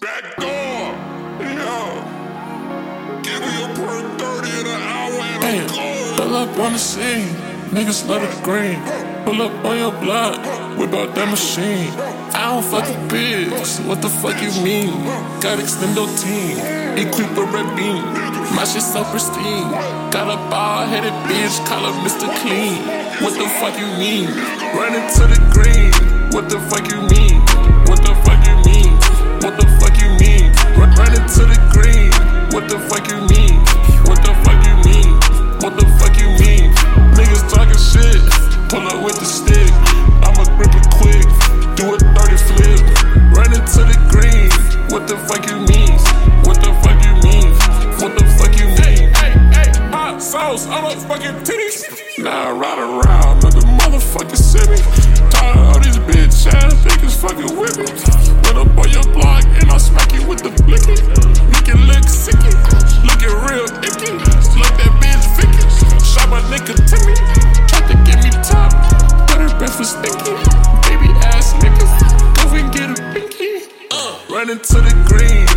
Back door, yeah. Give me a perk 30 in an hour and Damn, I'm gone. pull up on the scene. Niggas love the green. Pull up on your block, whip out that machine. I don't fuck with pigs. What the fuck you mean? Got extendo team, equip a red beam. My shit so pristine. Got a bald headed bitch, call her Mr. Clean. What the fuck you mean? Running to the green. What the fuck you mean? What the fuck to the green. What the fuck you mean? What the fuck you mean? What the fuck you mean? Niggas talking shit. Pull up with the stick. I'ma grip it quick. Do a 30 flip. Running to the green. What the fuck you mean? What the fuck you mean? What the fuck you mean? Hey, hey, hey, hot sauce on a fucking titties. Now I ride around like a motherfucking city. Tired of these bitch ass niggas fucking with me. Run up on your block and I'll smack you with the blicky. Sicky. Looking real icky. Like that bitch Vicky. Shot my nigga Timmy. Tried to get me top. But was stinky. Baby ass niggas. Go and get a pinky. Uh, running to the green.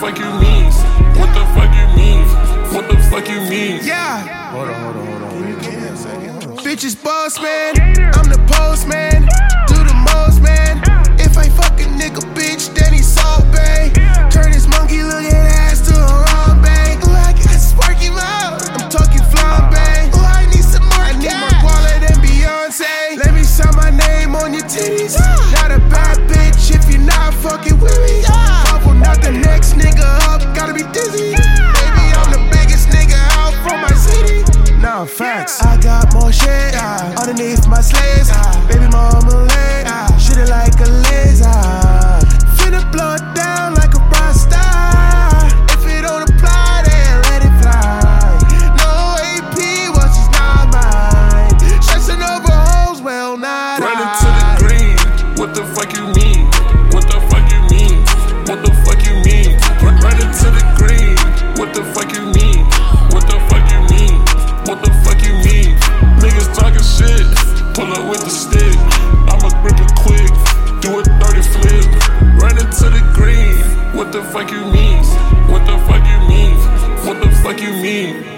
Fuck you mean? What the fuck you mean? What the fuck you mean? Yeah, Hold on, hold on, hold on. Wait, give a second. Bitches boss man. I'm the postman. Do the most man. If I fuck a nigga, bitch, then he's Salt Bae. Turn his monkey looking ass to a Harambe. Ooh, I got sparky mouth. I'm talking flambe. Ooh, I need some more. I need more wallet than Beyonce. Let me sign my name on your titties. Not a bad bitch if you're not fucking with me. Not the next nigga up. Gotta be dizzy. Baby, I'm the biggest nigga out from my city. Nah, facts. I got more shit ah, underneath my slaves. Ah. Baby mama leg, ah. shit it like a fuck you mean? What the fuck you mean? What the fuck you mean?